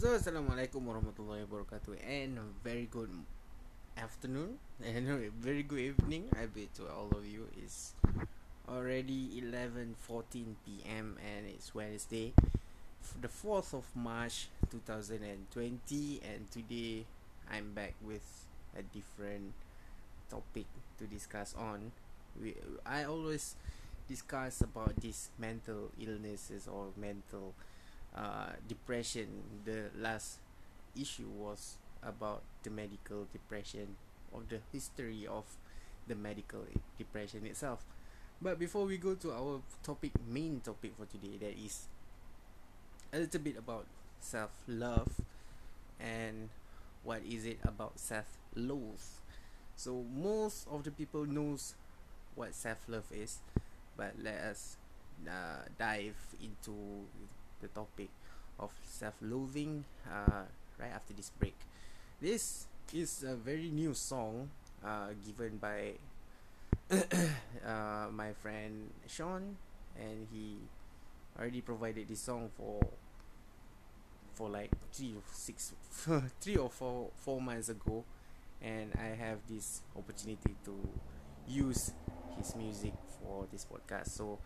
So, Assalamualaikum warahmatullahi wabarakatuh and a very good afternoon and a very good evening I bet to all of you It's already 11.14 p.m. and it's Wednesday the 4th of March 2020 and today I'm back with a different topic to discuss on we, I always discuss about these mental illnesses or mental uh, depression the last issue was about the medical depression or the history of the medical depression itself. But before we go to our topic main topic for today that is a little bit about self-love and what is it about self-loath so most of the people knows what self-love is but let us uh, dive into the topic of self-loathing uh, right after this break. This is a very new song uh, given by uh, my friend Sean, and he already provided this song for for like three or six, three or four four months ago, and I have this opportunity to use his music for this podcast. So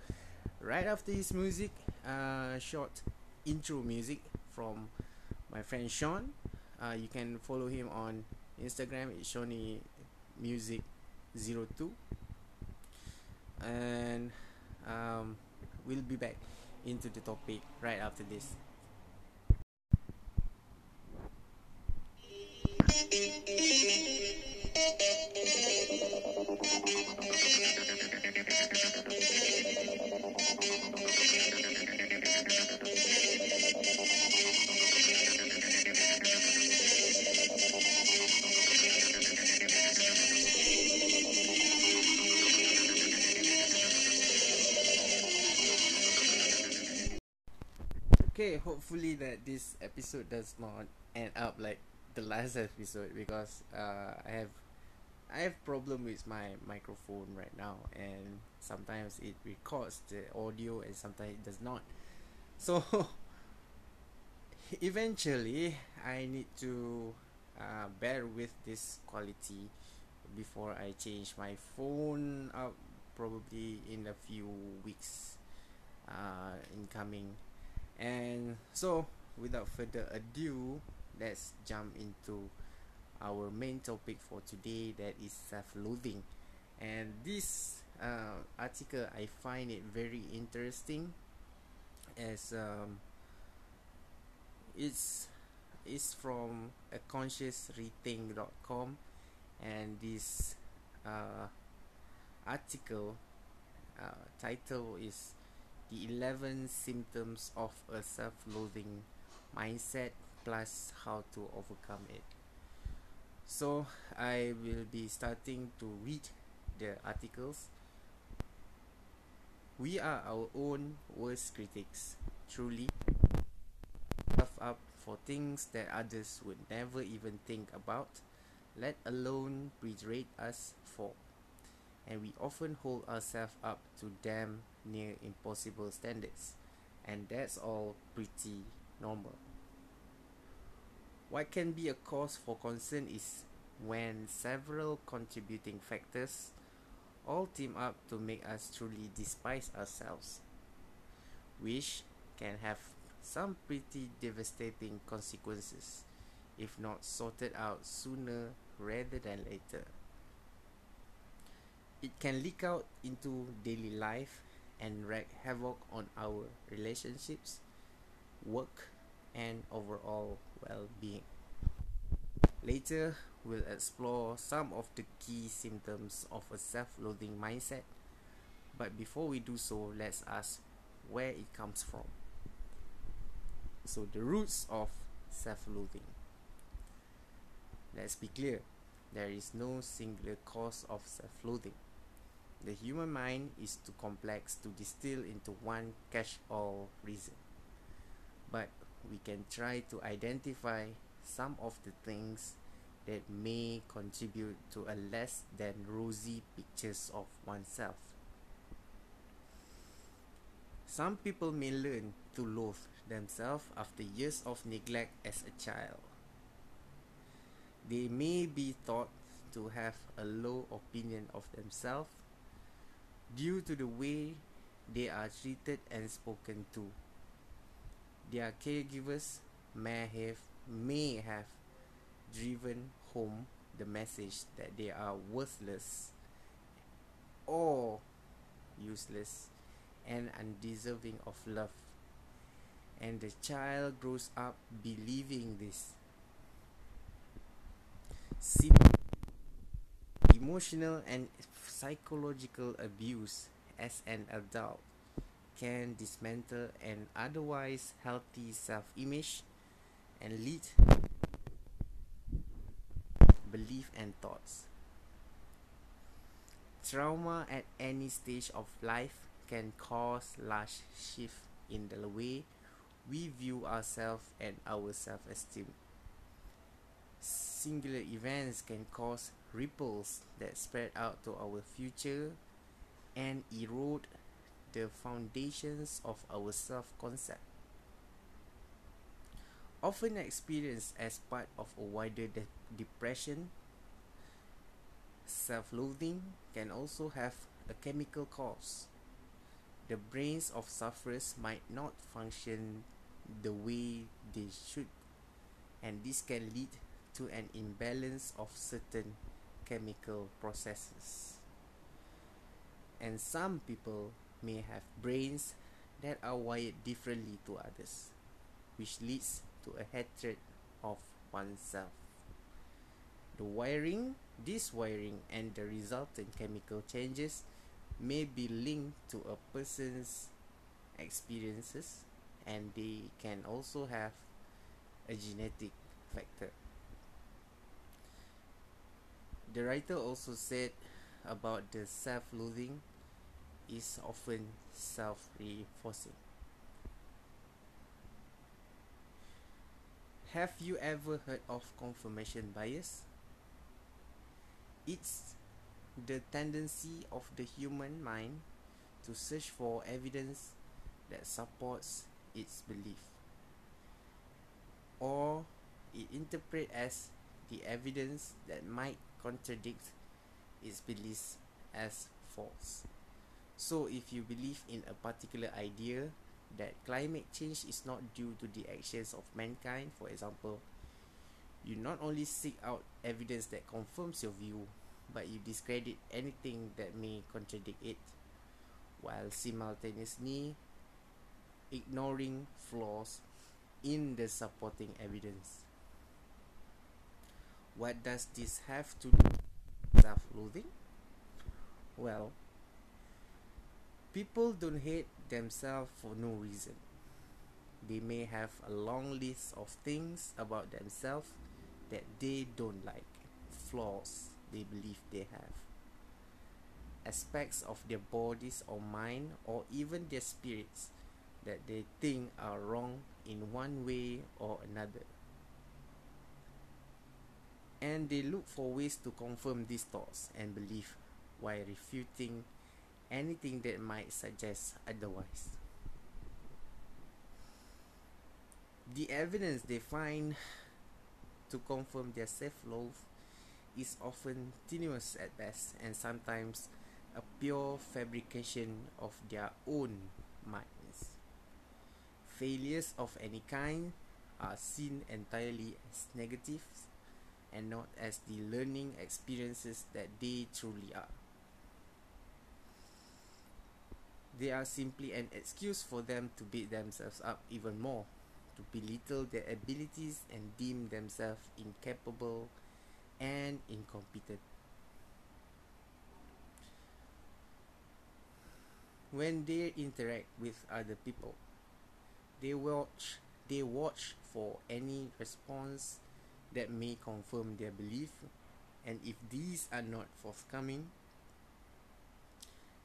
right after his music, uh, short intro music from my friend Sean. Uh, you can follow him on Instagram. It's Shawnee Music 02 and um, we'll be back into the topic right after this. Hopefully that this episode does not end up like the last episode because uh, I have I have problem with my microphone right now and sometimes it records the audio and sometimes it does not. So eventually I need to uh, bear with this quality before I change my phone up probably in a few weeks uh, incoming and so without further ado let's jump into our main topic for today that is self-loathing. And this uh, article i find it very interesting as um, it's from a consciousrethink.com and this uh, article uh, title is the 11 symptoms of a self-loathing mindset plus how to overcome it. So i will be starting to read the articles. We are our own worst critics truly. Tough up for things that others would never even think about let alone berate us for and we often hold ourselves up to damn near impossible standards, and that's all pretty normal. What can be a cause for concern is when several contributing factors all team up to make us truly despise ourselves, which can have some pretty devastating consequences if not sorted out sooner rather than later. It can leak out into daily life and wreak havoc on our relationships, work, and overall well being. Later, we'll explore some of the key symptoms of a self loathing mindset. But before we do so, let's ask where it comes from. So, the roots of self loathing. Let's be clear there is no singular cause of self loathing. The human mind is too complex to distill into one catch all reason. But we can try to identify some of the things that may contribute to a less than rosy pictures of oneself. Some people may learn to loathe themselves after years of neglect as a child. They may be thought to have a low opinion of themselves due to the way they are treated and spoken to. Their caregivers may have may have driven home the message that they are worthless or useless and undeserving of love. And the child grows up believing this. Emotional and psychological abuse as an adult can dismantle an otherwise healthy self image and lead belief and thoughts. Trauma at any stage of life can cause large shift in the way we view ourselves and our self-esteem. Singular events can cause ripples that spread out to our future and erode the foundations of our self-concept. Often experienced as part of a wider de depression, self-loathing can also have a chemical cause the brains of sufferers might not function the way they should, and this can lead to an imbalance of certain chemical processes. And some people may have brains that are wired differently to others, which leads to a hatred of oneself. The wiring, this wiring, and the resultant chemical changes may be linked to a person's experiences and they can also have a genetic factor. The writer also said about the self loathing is often self reinforcing. Have you ever heard of confirmation bias? It's the tendency of the human mind to search for evidence that supports its belief or it interpret as the evidence that might contradict its beliefs as false so if you believe in a particular idea that climate change is not due to the actions of mankind for example you not only seek out evidence that confirms your view but you discredit anything that may contradict it, while simultaneously ignoring flaws in the supporting evidence. What does this have to do with self loathing? Well, people don't hate themselves for no reason. They may have a long list of things about themselves that they don't like, flaws they believe they have. Aspects of their bodies or mind or even their spirits that they think are wrong in one way or another. And they look for ways to confirm these thoughts and belief while refuting anything that might suggest otherwise. The evidence they find to confirm their self love is often tenuous at best and sometimes a pure fabrication of their own minds. Failures of any kind are seen entirely as negative and not as the learning experiences that they truly are. They are simply an excuse for them to beat themselves up even more, to belittle their abilities and deem themselves incapable and incompetent. When they interact with other people, they watch they watch for any response that may confirm their belief and if these are not forthcoming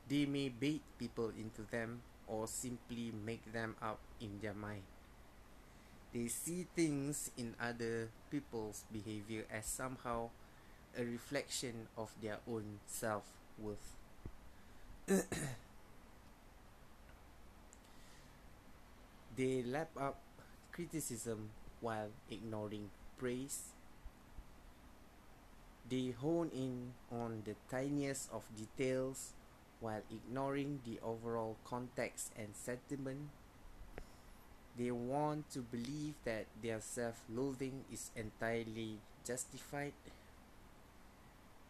they may bait people into them or simply make them up in their mind they see things in other people's behavior as somehow a reflection of their own self worth. They lap up criticism while ignoring praise. They hone in on the tiniest of details while ignoring the overall context and sentiment. They want to believe that their self loathing is entirely justified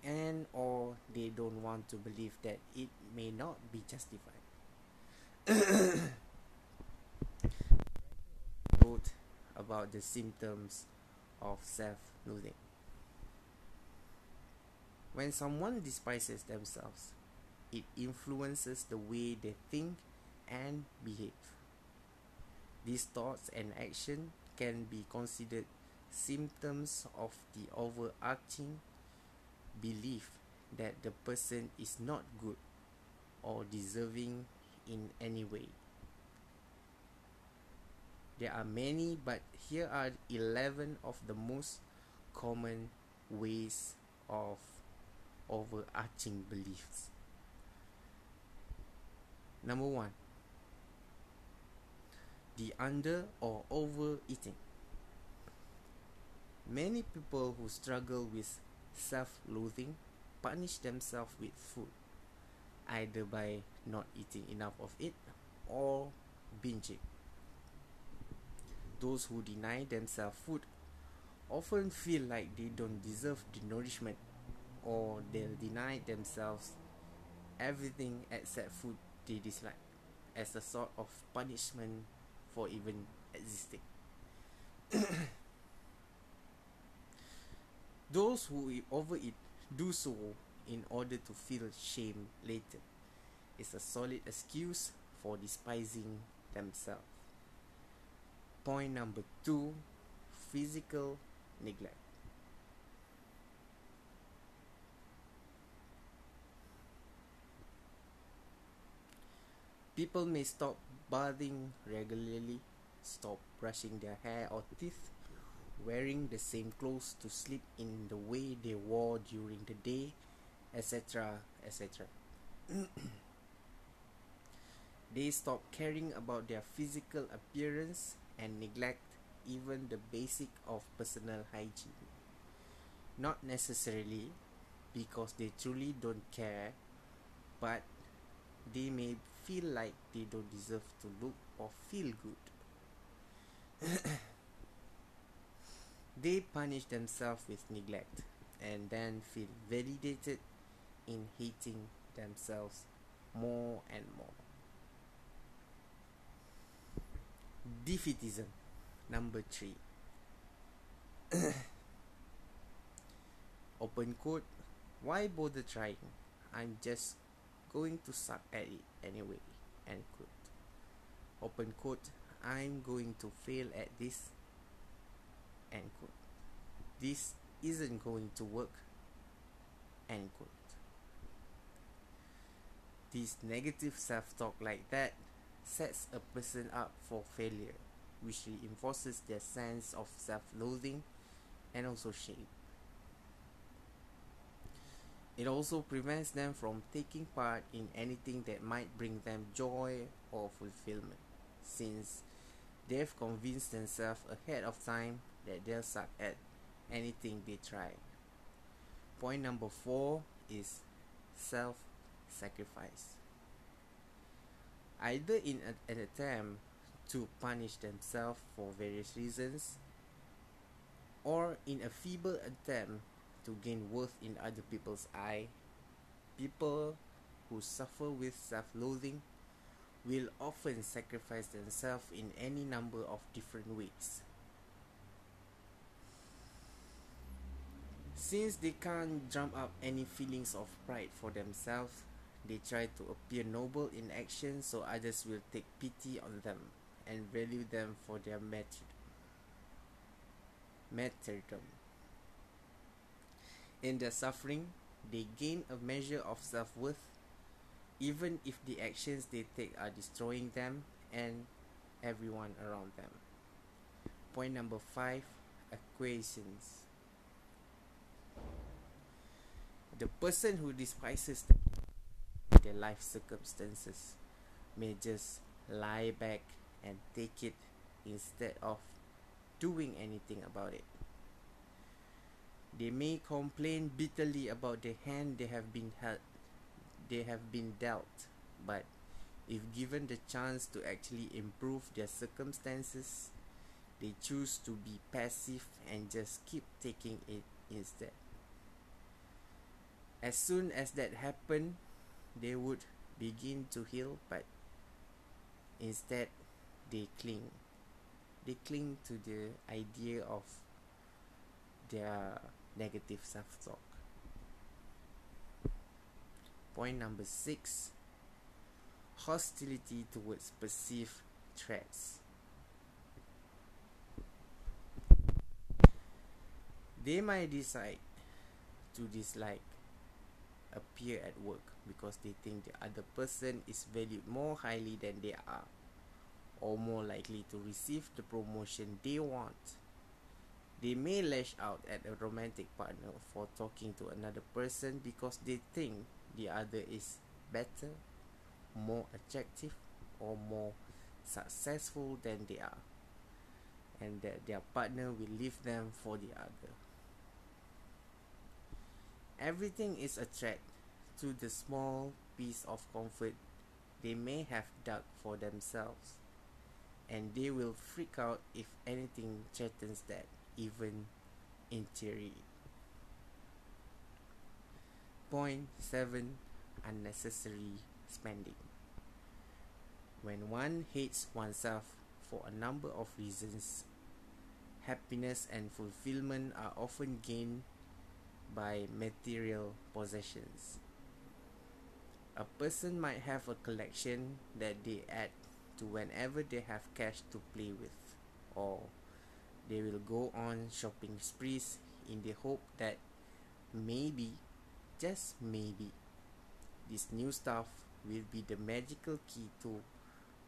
and or they don't want to believe that it may not be justified. wrote about the symptoms of self-loathing. When someone despises themselves, it influences the way they think and behave. These thoughts and action can be considered symptoms of the overarching belief that the person is not good or deserving in any way. There are many, but here are 11 of the most common ways of overarching beliefs. Number one, the under or overeating. Many people who struggle with self loathing punish themselves with food, either by not eating enough of it or binging. Those who deny themselves food often feel like they don't deserve the nourishment or they'll deny themselves everything except food they dislike as a sort of punishment for even existing. Those who overeat do so in order to feel shame later. It's a solid excuse for despising themselves. Point number two physical neglect. People may stop bathing regularly, stop brushing their hair or teeth, wearing the same clothes to sleep in the way they wore during the day, etc. etc. they stop caring about their physical appearance and neglect even the basic of personal hygiene. Not necessarily because they truly don't care, but they may feel like they don't deserve to look or feel good. They punish themselves with neglect and then feel validated in hating themselves more and more. Defeatism, number three. Open quote, why bother trying? I'm just going to suck at it anyway. End quote. Open quote, I'm going to fail at this end quote. This isn't going to work, end quote. This negative self talk like that sets a person up for failure, which reinforces their sense of self loathing and also shame. It also prevents them from taking part in anything that might bring them joy or fulfillment, since they've convinced themselves ahead of time that they'll suck at anything they try. Point number four is self sacrifice. Either in a, an attempt to punish themselves for various reasons, or in a feeble attempt to gain worth in other people's eye, people who suffer with self loathing will often sacrifice themselves in any number of different ways. Since they can't drum up any feelings of pride for themselves, they try to appear noble in action so others will take pity on them and value them for their martyrdom. martyrdom. In their suffering, they gain a measure of self worth, even if the actions they take are destroying them and everyone around them. Point number five acquiescence. The person who despises their life circumstances may just lie back and take it instead of doing anything about it. They may complain bitterly about the hand they have been held, they have been dealt, but if given the chance to actually improve their circumstances, they choose to be passive and just keep taking it instead. As soon as that happened, they would begin to heal, but instead they cling. They cling to the idea of their negative self talk. Point number six hostility towards perceived threats. They might decide to dislike a peer at work because they think the other person is valued more highly than they are or more likely to receive the promotion they want. They may lash out at a romantic partner for talking to another person because they think the other is better, more attractive, or more successful than they are, and that their partner will leave them for the other. Everything is a threat to the small piece of comfort they may have dug for themselves, and they will freak out if anything threatens that, even in theory. Point 7 Unnecessary spending. When one hates oneself for a number of reasons, happiness and fulfillment are often gained by material possessions. A person might have a collection that they add to whenever they have cash to play with, or they will go on shopping sprees in the hope that maybe, just maybe, this new stuff will be the magical key to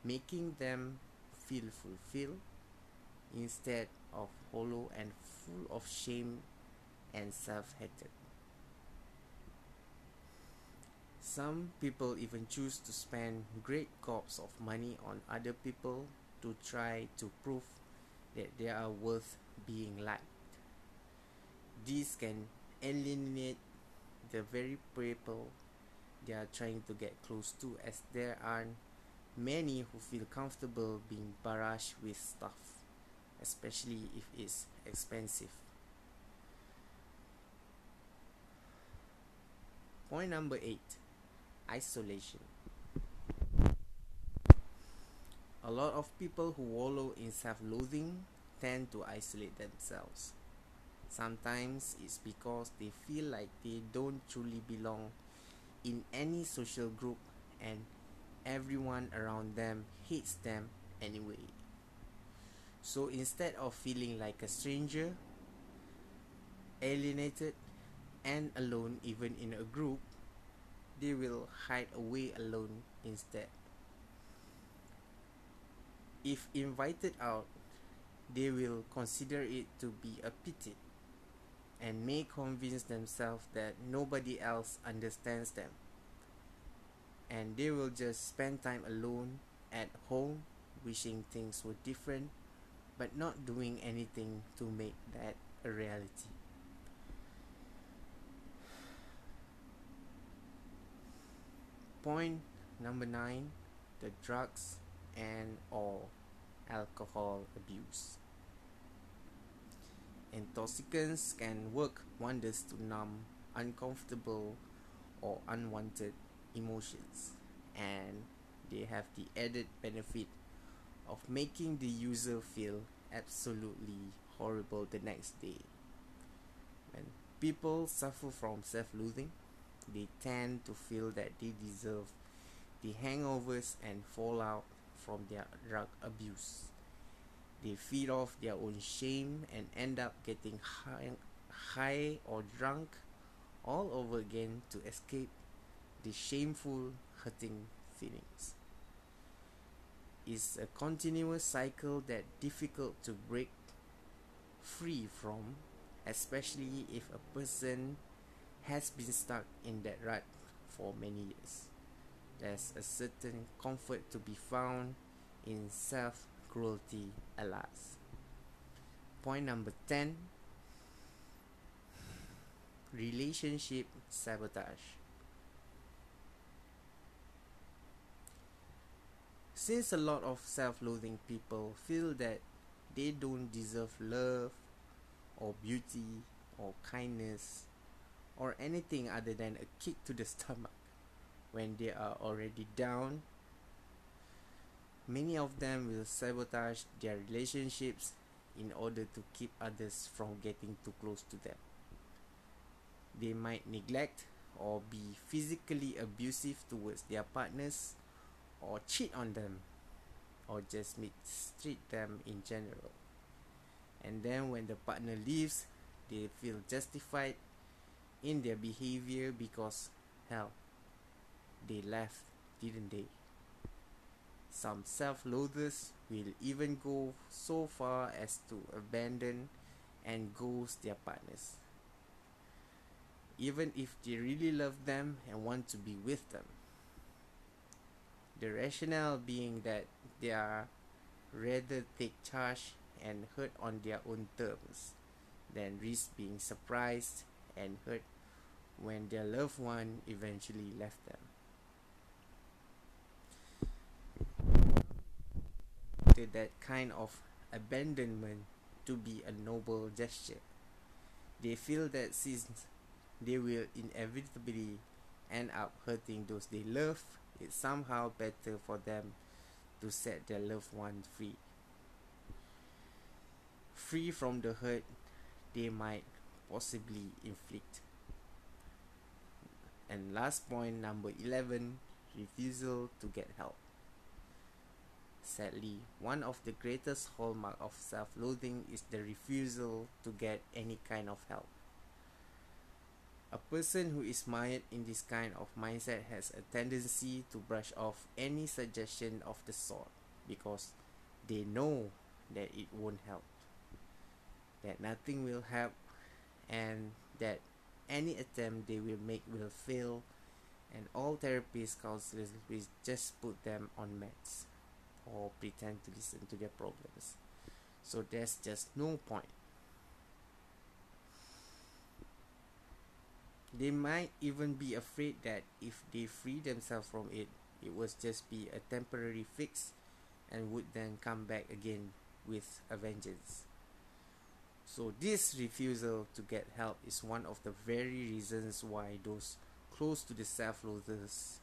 making them feel fulfilled instead of hollow and full of shame and self hatred. Some people even choose to spend great gobs of money on other people to try to prove that they are worth being liked. This can alienate the very people they are trying to get close to, as there aren't many who feel comfortable being barraged with stuff, especially if it's expensive. Point number eight isolation. A lot of people who wallow in self loathing tend to isolate themselves. Sometimes it's because they feel like they don't truly belong in any social group and everyone around them hates them anyway. So instead of feeling like a stranger, alienated, and alone even in a group, they will hide away alone instead. If invited out, they will consider it to be a pity and may convince themselves that nobody else understands them. And they will just spend time alone at home wishing things were different but not doing anything to make that a reality. Point number nine the drugs and or alcohol abuse. Intoxicants can work wonders to numb uncomfortable or unwanted emotions, and they have the added benefit of making the user feel absolutely horrible the next day. When people suffer from self loathing, they tend to feel that they deserve the hangovers and fallout from their drug abuse. They feed off their own shame and end up getting high, high or drunk all over again to escape the shameful, hurting feelings. It's a continuous cycle that difficult to break free from, especially if a person has been stuck in that rut for many years. There's a certain comfort to be found in self cruelty, alas. Point number 10 Relationship sabotage. Since a lot of self loathing people feel that they don't deserve love or beauty or kindness or anything other than a kick to the stomach when they are already down. Many of them will sabotage their relationships in order to keep others from getting too close to them. They might neglect or be physically abusive towards their partners or cheat on them or just mistreat them in general. And then when the partner leaves, they feel justified in their behavior because, hell, they left, didn't they? Some self loathers will even go so far as to abandon and ghost their partners, even if they really love them and want to be with them. The rationale being that they are rather take charge and hurt on their own terms than risk being surprised and hurt when their loved one eventually left them. To that kind of abandonment to be a noble gesture. They feel that since they will inevitably end up hurting those they love, it's somehow better for them to set their loved one free. Free from the hurt they might possibly inflict. And last point, number 11 refusal to get help. Sadly, one of the greatest hallmark of self-loathing is the refusal to get any kind of help. A person who is mired in this kind of mindset has a tendency to brush off any suggestion of the sort because they know that it won't help, that nothing will help, and that any attempt they will make will fail, and all therapists counselors will just put them on meds or pretend to listen to their problems. So there's just no point. They might even be afraid that if they free themselves from it, it would just be a temporary fix and would then come back again with a vengeance. So, this refusal to get help is one of the very reasons why those close to the self loathers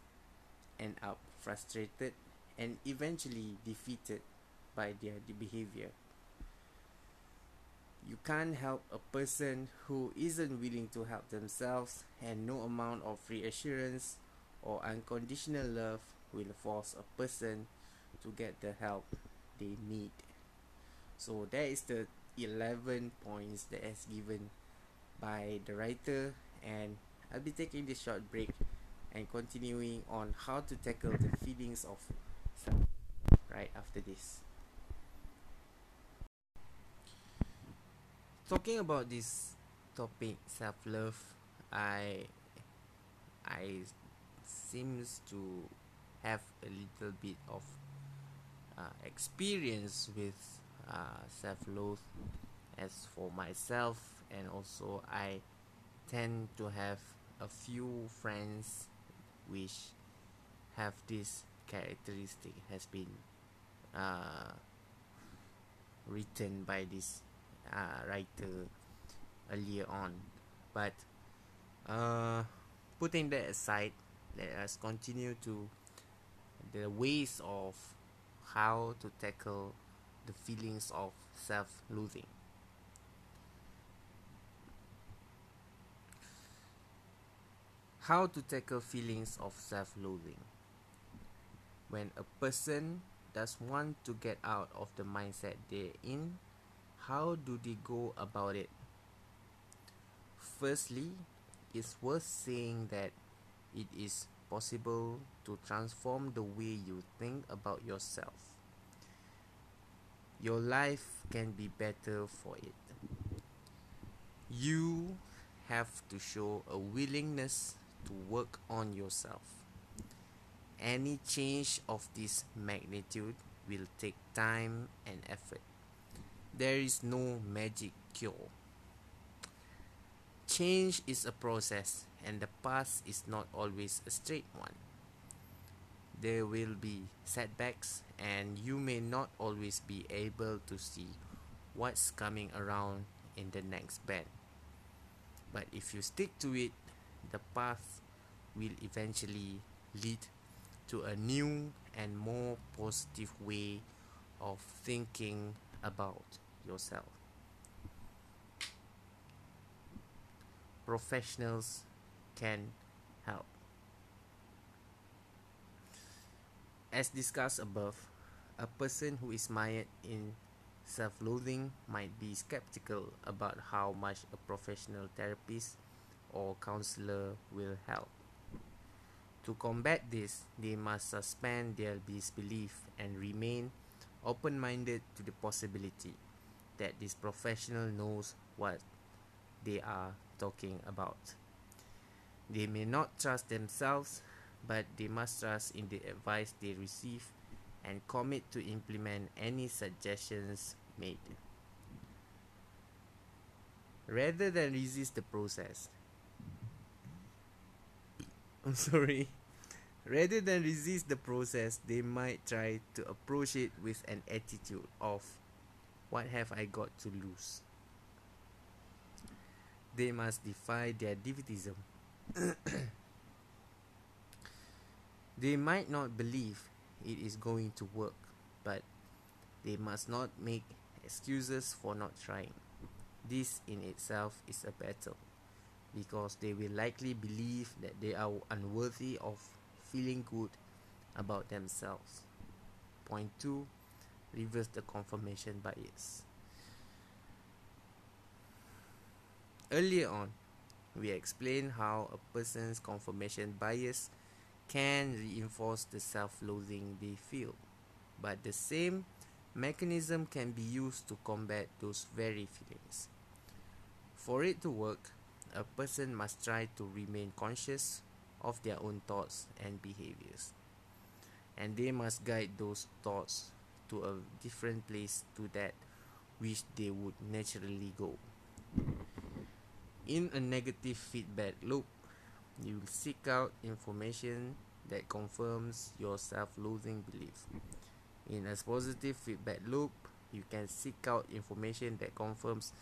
end up frustrated and eventually defeated by their behavior. You can't help a person who isn't willing to help themselves, and no amount of reassurance or unconditional love will force a person to get the help they need. So, that is the 11 points that is given by the writer, and I'll be taking this short break and continuing on how to tackle the feelings of right after this. Talking about this topic, self love, I I seems to have a little bit of uh, experience with uh, self love as for myself, and also I tend to have a few friends which have this characteristic has been uh, written by this uh, writer earlier on. But uh, putting that aside, let us continue to the ways of how to tackle the feelings of self-loathing. How to tackle feelings of self-loathing when a person does want to get out of the mindset they're in, how do they go about it? Firstly, it's worth saying that it is possible to transform the way you think about yourself. Your life can be better for it. You have to show a willingness to work on yourself any change of this magnitude will take time and effort. There is no magic cure. Change is a process, and the path is not always a straight one. There will be setbacks, and you may not always be able to see what's coming around in the next bend. But if you stick to it, the path will eventually lead to a new and more positive way of thinking about yourself. Professionals can help. As discussed above, a person who is mired in self loathing might be skeptical about how much a professional therapist or counselor will help. To combat this, they must suspend their disbelief and remain open minded to the possibility that this professional knows what they are talking about. They may not trust themselves, but they must trust in the advice they receive and commit to implement any suggestions made. Rather than resist the process, I'm sorry. Rather than resist the process, they might try to approach it with an attitude of, What have I got to lose? They must defy their defeatism. they might not believe it is going to work, but they must not make excuses for not trying. This in itself is a battle because they will likely believe that they are unworthy of feeling good about themselves. Point 2 Reverse the confirmation bias. Earlier on, we explained how a person's confirmation bias can reinforce the self loathing they feel, but the same mechanism can be used to combat those very feelings. For it to work, a person must try to remain conscious of their own thoughts and behaviors. And they must guide those thoughts to a different place to that which they would naturally go. In a negative feedback loop, you will seek out information that confirms your self loathing belief. In a positive feedback loop, you can seek out information that confirms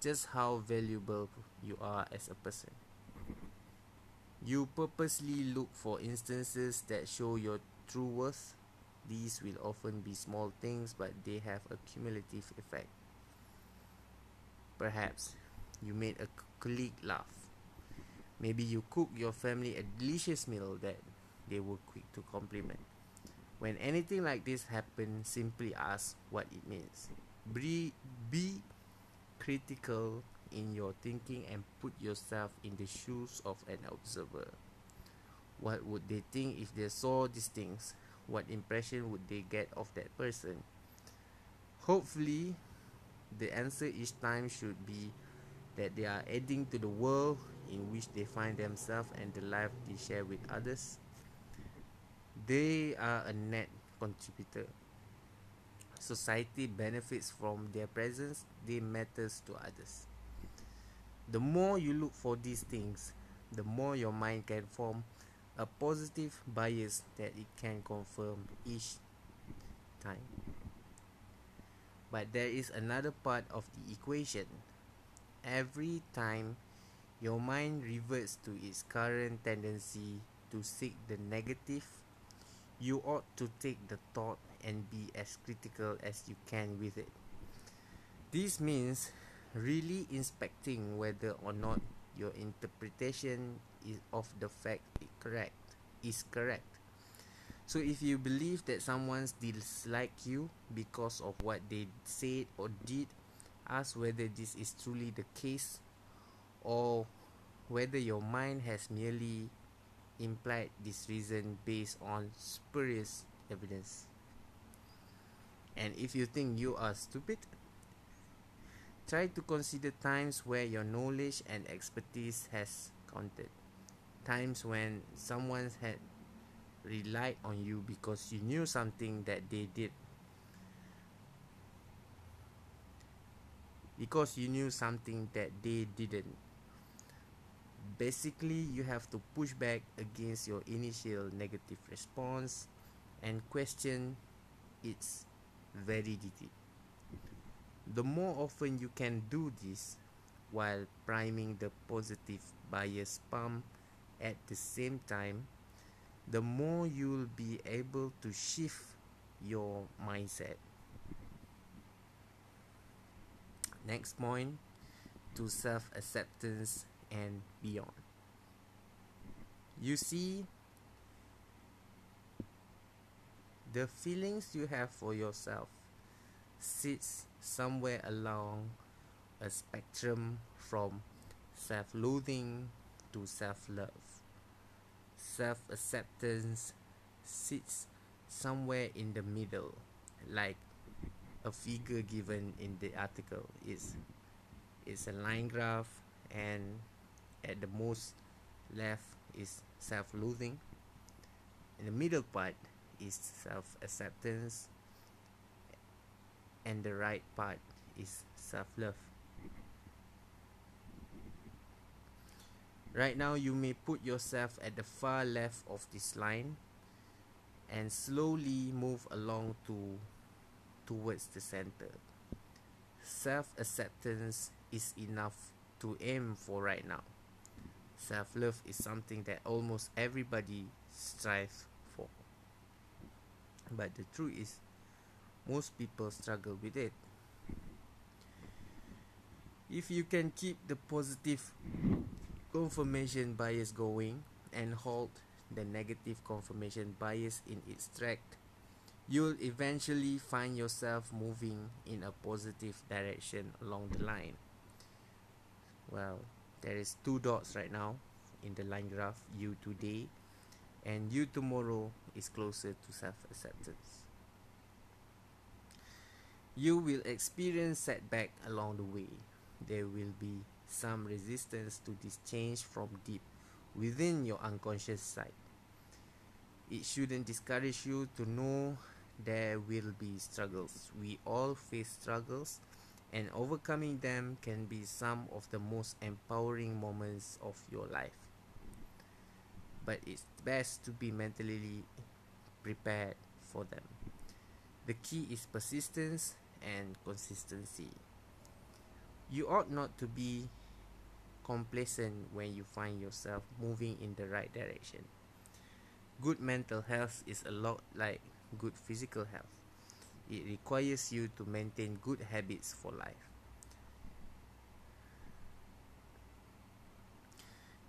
just how valuable you are as a person. You purposely look for instances that show your true worth. These will often be small things, but they have a cumulative effect. Perhaps you made a colleague laugh. Maybe you cook your family a delicious meal that they were quick to compliment. When anything like this happens, simply ask what it means. Be, be critical in your thinking and put yourself in the shoes of an observer. What would they think if they saw these things? What impression would they get of that person? Hopefully, the answer each time should be that they are adding to the world in which they find themselves and the life they share with others. They are a net contributor society benefits from their presence, they matters to others. The more you look for these things, the more your mind can form a positive bias that it can confirm each time. But there is another part of the equation. Every time your mind reverts to its current tendency to seek the negative, you ought to take the thought and be as critical as you can with it. This means really inspecting whether or not your interpretation is of the fact correct is correct. So if you believe that someone dislike you because of what they said or did, ask whether this is truly the case or whether your mind has merely implied this reason based on spurious evidence. And if you think you are stupid, try to consider times where your knowledge and expertise has counted. Times when someone had relied on you because you knew something that they did. Because you knew something that they didn't. Basically, you have to push back against your initial negative response and question its validity. The more often you can do this while priming the positive bias pump at the same time, the more you'll be able to shift your mindset. Next point to self acceptance and beyond. You see, the feelings you have for yourself sits somewhere along a spectrum from self loathing to self love. Self acceptance sits somewhere in the middle, like a figure given in the article is is a line graph and at the most left is self-loathing in the middle part is self-acceptance and the right part is self-love right now you may put yourself at the far left of this line and slowly move along to towards the center. Self acceptance is enough to aim for right now. Self love is something that almost everybody strives for. But the truth is, most people struggle with it. If you can keep the positive confirmation bias going and halt the negative confirmation bias in its track you'll eventually find yourself moving in a positive direction along the line. Well, there is two dots right now in the line graph, you today and you tomorrow is closer to self-acceptance. You will experience setback along the way. There will be some resistance to this change from deep within your unconscious side. It shouldn't discourage you to know there will be struggles. We all face struggles, and overcoming them can be some of the most empowering moments of your life. But it's best to be mentally prepared for them. The key is persistence and consistency. You ought not to be complacent when you find yourself moving in the right direction. Good mental health is a lot like good physical health. It requires you to maintain good habits for life.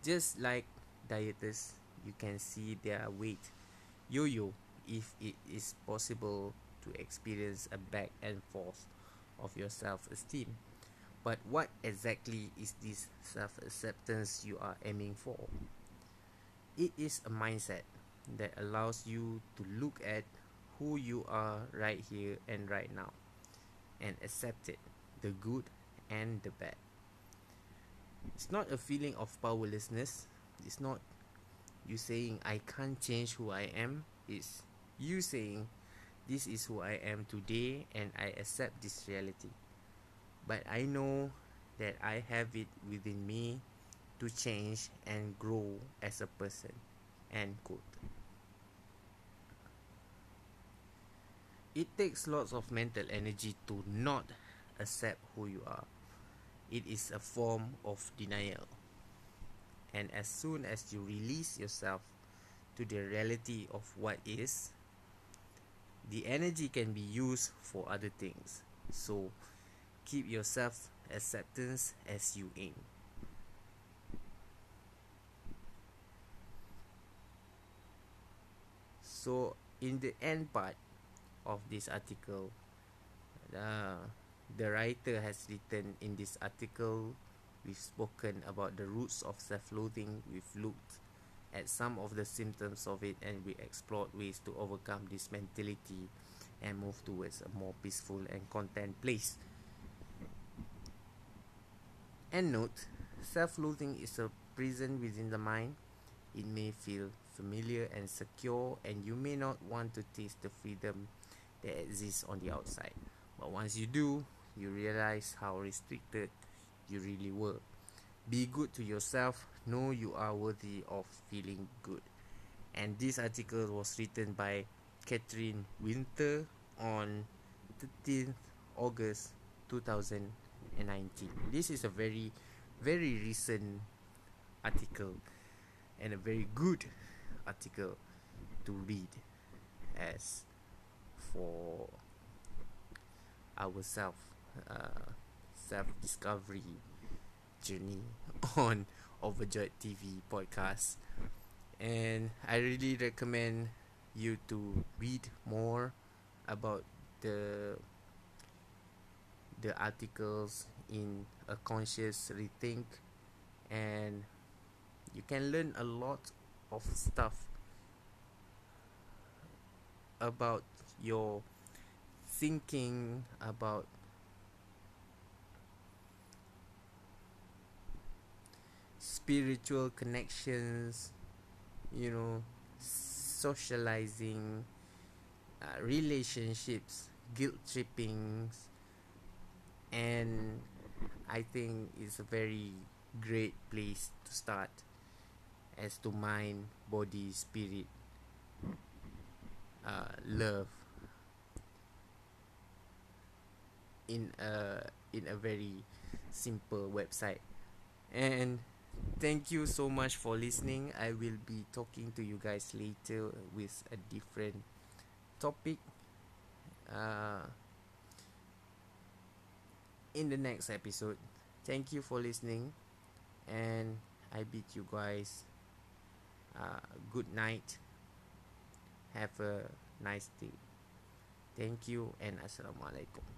Just like dieters, you can see their weight yo yo if it is possible to experience a back and forth of your self esteem. But what exactly is this self acceptance you are aiming for? It is a mindset that allows you to look at who you are right here and right now and accept it the good and the bad. It's not a feeling of powerlessness. It's not you saying i can't change who i am. It's you saying this is who i am today and i accept this reality. But i know that i have it within me to change and grow as a person end quote it takes lots of mental energy to not accept who you are. It is a form of denial. And as soon as you release yourself to the reality of what is, the energy can be used for other things. So keep yourself acceptance as you aim. So, in the end part, of this article. Uh, the writer has written in this article we've spoken about the roots of self-loathing we've looked at some of the symptoms of it and we explored ways to overcome this mentality and move towards a more peaceful and content place. And note self-loathing is a prison within the mind. It may feel familiar and secure and you may not want to taste the freedom that exists on the outside. But once you do, you realize how restricted you really were. Be good to yourself, know you are worthy of feeling good. And this article was written by Catherine Winter on 13th August 2019. This is a very, very recent article and a very good article to read as for our self uh, self discovery journey on Overjoyed TV podcast. And I really recommend you to read more about the the articles in a conscious rethink and you can learn a lot of stuff about your thinking about spiritual connections you know socializing uh, relationships guilt trippings and i think it's a very great place to start as to mind body spirit uh, love in a in a very simple website. And thank you so much for listening. I will be talking to you guys later with a different topic. Uh, in the next episode. Thank you for listening. And i bid you guys uh, good night. Have a nice day. Thank you and assalamualaikum